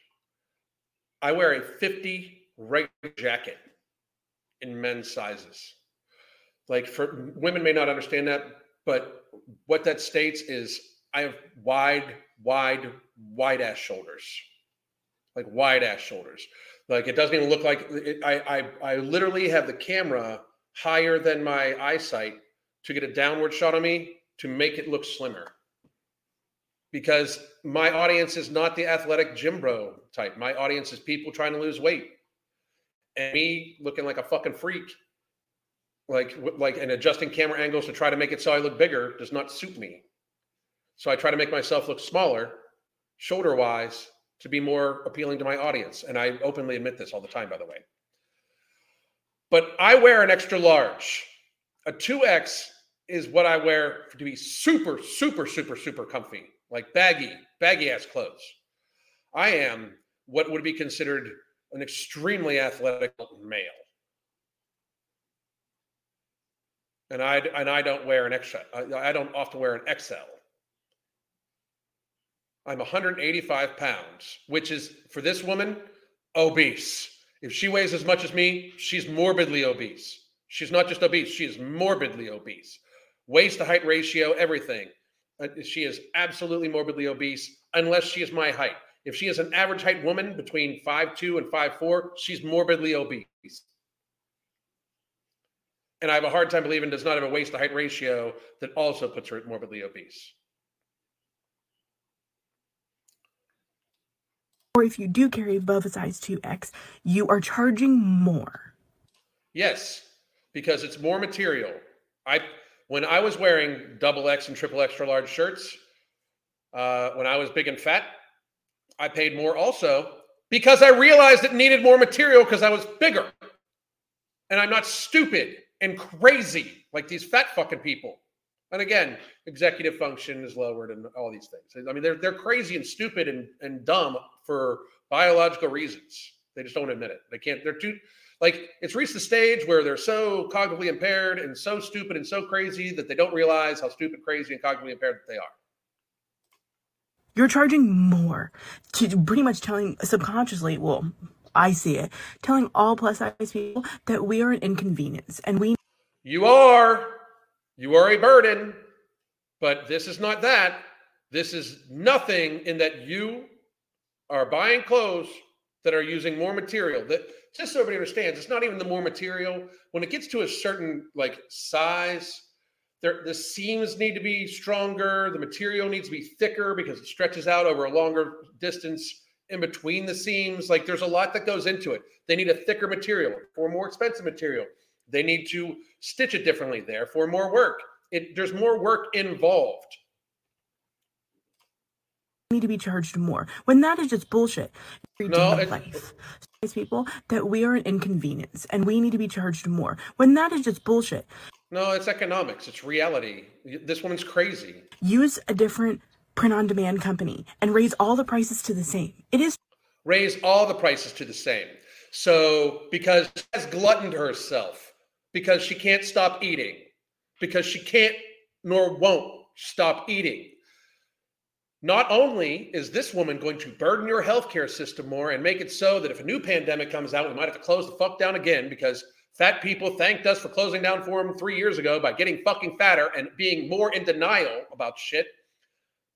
i wear a 50 right jacket in men's sizes like for women may not understand that but what that states is I have wide, wide, wide ass shoulders, like wide ass shoulders. Like it doesn't even look like it, I, I. I literally have the camera higher than my eyesight to get a downward shot of me to make it look slimmer. Because my audience is not the athletic gym bro type. My audience is people trying to lose weight, and me looking like a fucking freak like like and adjusting camera angles to try to make it so I look bigger does not suit me. So I try to make myself look smaller, shoulder wise, to be more appealing to my audience. And I openly admit this all the time, by the way. But I wear an extra large. A 2X is what I wear to be super, super, super, super comfy, like baggy, baggy ass clothes. I am what would be considered an extremely athletic male. And I and I don't wear an extra. I, I don't often wear an XL. I'm 185 pounds, which is for this woman obese. If she weighs as much as me, she's morbidly obese. She's not just obese, she is morbidly obese. Waist to height ratio, everything. Uh, she is absolutely morbidly obese unless she is my height. If she is an average height woman between 5'2 and 5'4, she's morbidly obese. And I have a hard time believing does not have a waist to height ratio that also puts her morbidly obese. or if you do carry above a size 2X, you are charging more. Yes, because it's more material. I when I was wearing double X and triple extra large shirts, uh, when I was big and fat, I paid more also because I realized it needed more material because I was bigger. And I'm not stupid and crazy like these fat fucking people. And again, executive function is lowered and all these things. I mean, they're they're crazy and stupid and, and dumb for biological reasons. They just don't admit it. They can't, they're too like it's reached the stage where they're so cognitively impaired and so stupid and so crazy that they don't realize how stupid, crazy, and cognitively impaired that they are. You're charging more to pretty much telling subconsciously, well, I see it, telling all plus size people that we are an inconvenience and we. You are. You are a burden, but this is not that. This is nothing in that you are buying clothes that are using more material. That just so everybody understands, it's not even the more material. When it gets to a certain like size, the seams need to be stronger. The material needs to be thicker because it stretches out over a longer distance in between the seams. Like there's a lot that goes into it. They need a thicker material for more expensive material. They need to stitch it differently, therefore, more work. It, there's more work involved. Need to be charged more when that is just bullshit. No, it, life. These people that we are an inconvenience and we need to be charged more when that is just bullshit. No, it's economics. It's reality. This woman's crazy. Use a different print on demand company and raise all the prices to the same. It is raise all the prices to the same. So because she has gluttoned herself because she can't stop eating, because she can't nor won't stop eating. Not only is this woman going to burden your healthcare system more and make it so that if a new pandemic comes out, we might have to close the fuck down again because fat people thanked us for closing down for them three years ago by getting fucking fatter and being more in denial about shit.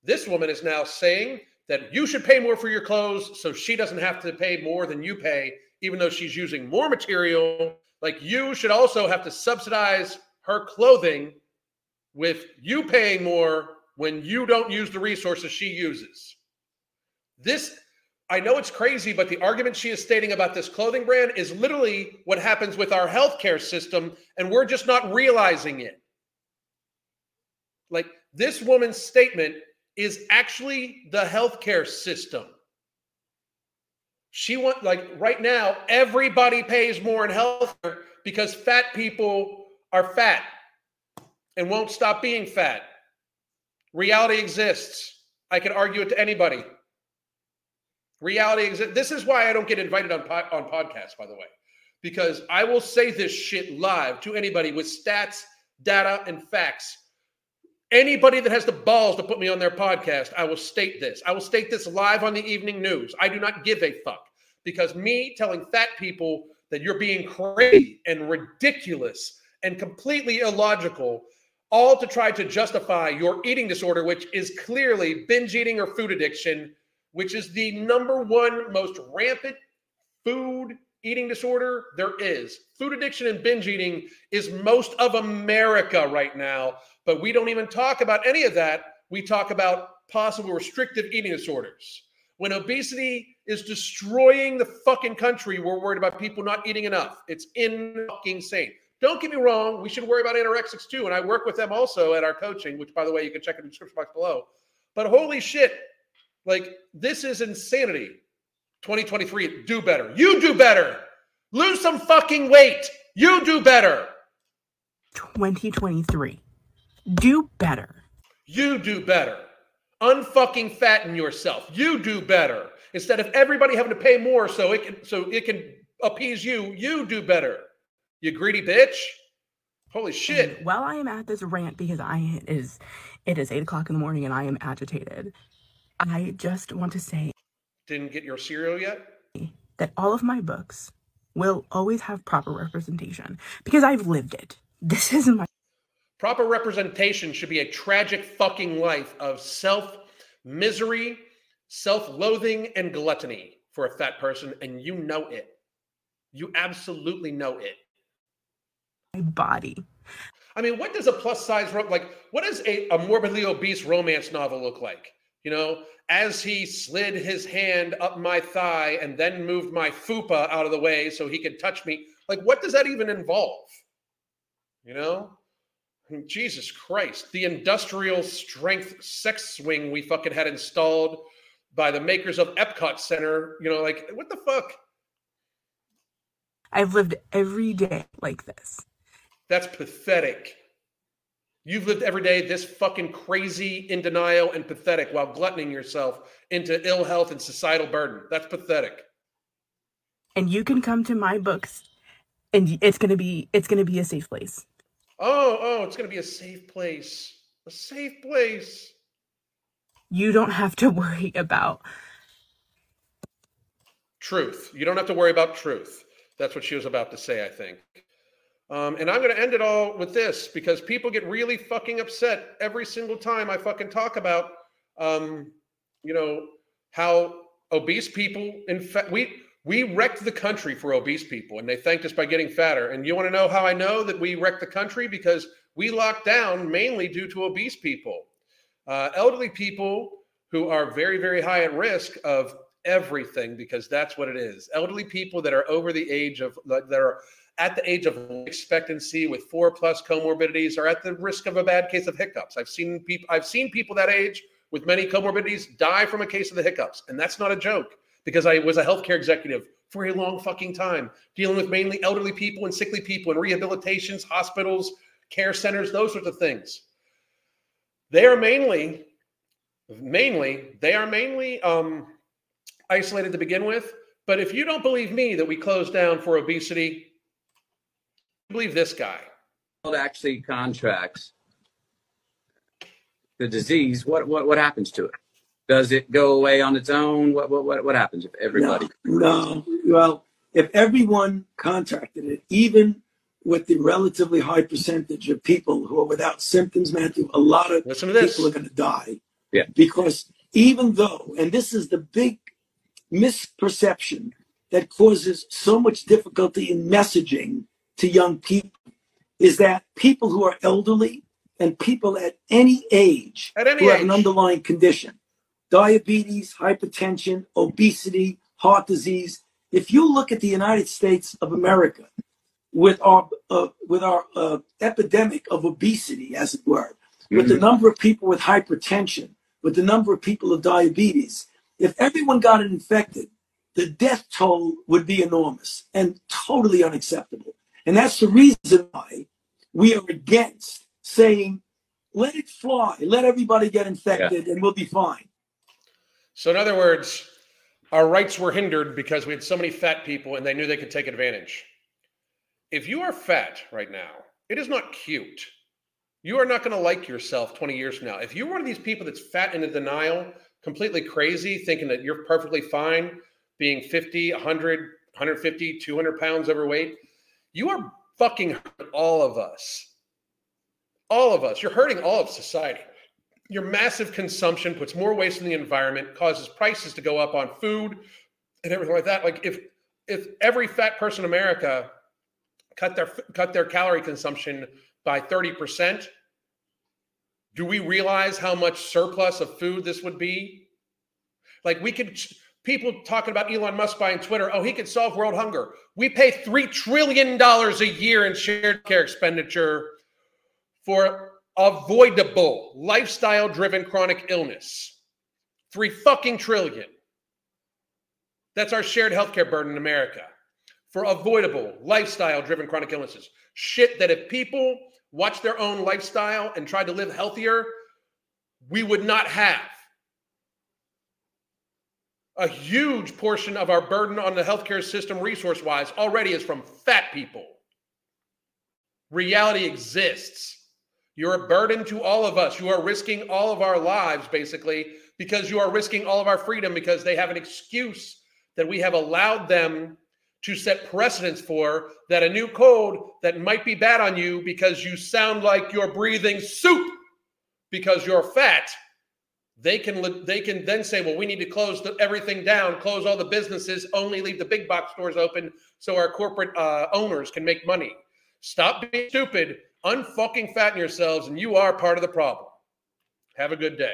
This woman is now saying that you should pay more for your clothes so she doesn't have to pay more than you pay, even though she's using more material. Like you should also have to subsidize her clothing with you paying more when you don't use the resources she uses. This, I know it's crazy, but the argument she is stating about this clothing brand is literally what happens with our healthcare system, and we're just not realizing it. Like this woman's statement is actually the healthcare system. She want like right now, everybody pays more in healthcare because fat people are fat and won't stop being fat. Reality exists. I can argue it to anybody. Reality exists. This is why I don't get invited on po- on podcasts, by the way, because I will say this shit live to anybody with stats, data, and facts. Anybody that has the balls to put me on their podcast, I will state this. I will state this live on the evening news. I do not give a fuck because me telling fat people that you're being crazy and ridiculous and completely illogical all to try to justify your eating disorder, which is clearly binge eating or food addiction, which is the number one most rampant food eating disorder there is. Food addiction and binge eating is most of America right now, but we don't even talk about any of that. We talk about possible restrictive eating disorders. When obesity is destroying the fucking country, we're worried about people not eating enough. It's in fucking insane. Don't get me wrong, we should worry about anorexics too. And I work with them also at our coaching, which, by the way, you can check in the description box below. But holy shit, like this is insanity. 2023, do better. You do better. Lose some fucking weight. You do better. 2023. Do better. You do better. Unfucking fatten yourself. You do better. Instead of everybody having to pay more so it can so it can appease you, you do better. You greedy bitch. Holy shit. And while I am at this rant because I it is it is eight o'clock in the morning and I am agitated, I just want to say Didn't get your cereal yet? that all of my books will always have proper representation because I've lived it. This is my Proper representation should be a tragic fucking life of self misery, self loathing, and gluttony for a fat person, and you know it. You absolutely know it. My body. I mean, what does a plus size ro- like? What does a, a morbidly obese romance novel look like? You know, as he slid his hand up my thigh and then moved my fupa out of the way so he could touch me. Like, what does that even involve? You know, I mean, Jesus Christ, the industrial strength sex swing we fucking had installed by the makers of Epcot Center. You know, like what the fuck? I've lived every day like this. That's pathetic. You've lived every day this fucking crazy, in denial, and pathetic while gluttoning yourself into ill health and societal burden. That's pathetic. And you can come to my books and it's going to be it's going to be a safe place. Oh, oh, it's going to be a safe place. A safe place. You don't have to worry about Truth. You don't have to worry about truth. That's what she was about to say, I think. Um, and I'm going to end it all with this because people get really fucking upset every single time I fucking talk about, um, you know, how obese people, in fact, we we wrecked the country for obese people, and they thanked us by getting fatter. And you want to know how I know that we wrecked the country because we locked down mainly due to obese people, uh, elderly people who are very very high at risk of everything because that's what it is. Elderly people that are over the age of that are at the age of expectancy with four plus comorbidities are at the risk of a bad case of hiccups. I've seen people I've seen people that age with many comorbidities die from a case of the hiccups. And that's not a joke because I was a healthcare executive for a long fucking time, dealing with mainly elderly people and sickly people in rehabilitations, hospitals, care centers, those sorts of things. They are mainly, mainly, they are mainly um, isolated to begin with. But if you don't believe me that we closed down for obesity, believe this guy. Actually, contracts the disease. What what what happens to it? Does it go away on its own? What what what, what happens if everybody? No, no. Well, if everyone contracted it, even with the relatively high percentage of people who are without symptoms, Matthew, a lot of Listen to this. people are going to die. Yeah. Because even though, and this is the big misperception that causes so much difficulty in messaging to young people, is that people who are elderly and people at any age At any who have an underlying condition, diabetes, hypertension, obesity, heart disease. If you look at the United States of America, with our uh, with our uh, epidemic of obesity, as it were, with the number of people with hypertension, with the number of people with diabetes, if everyone got infected, the death toll would be enormous and totally unacceptable. And that's the reason why we are against saying, let it fly, let everybody get infected, and we'll be fine. So, in other words, our rights were hindered because we had so many fat people and they knew they could take advantage. If you are fat right now, it is not cute. You are not going to like yourself 20 years from now. If you're one of these people that's fat and in denial, completely crazy, thinking that you're perfectly fine being 50, 100, 150, 200 pounds overweight, you are fucking all of us. All of us. You're hurting all of society your massive consumption puts more waste in the environment, causes prices to go up on food and everything like that. Like if if every fat person in America cut their cut their calorie consumption by 30%, do we realize how much surplus of food this would be? Like we could people talking about Elon Musk buying Twitter, oh, he could solve world hunger. We pay 3 trillion dollars a year in shared care expenditure for avoidable lifestyle driven chronic illness. Three fucking trillion. That's our shared healthcare burden in America for avoidable lifestyle driven chronic illnesses. Shit that if people watch their own lifestyle and tried to live healthier, we would not have. A huge portion of our burden on the healthcare system, resource wise, already is from fat people. Reality exists. You're a burden to all of us. You are risking all of our lives, basically, because you are risking all of our freedom because they have an excuse that we have allowed them to set precedents for that a new code that might be bad on you because you sound like you're breathing soup because you're fat. They can they can then say, well, we need to close the, everything down, close all the businesses, only leave the big box stores open so our corporate uh, owners can make money. Stop being stupid unfucking fatten yourselves, and you are part of the problem. Have a good day.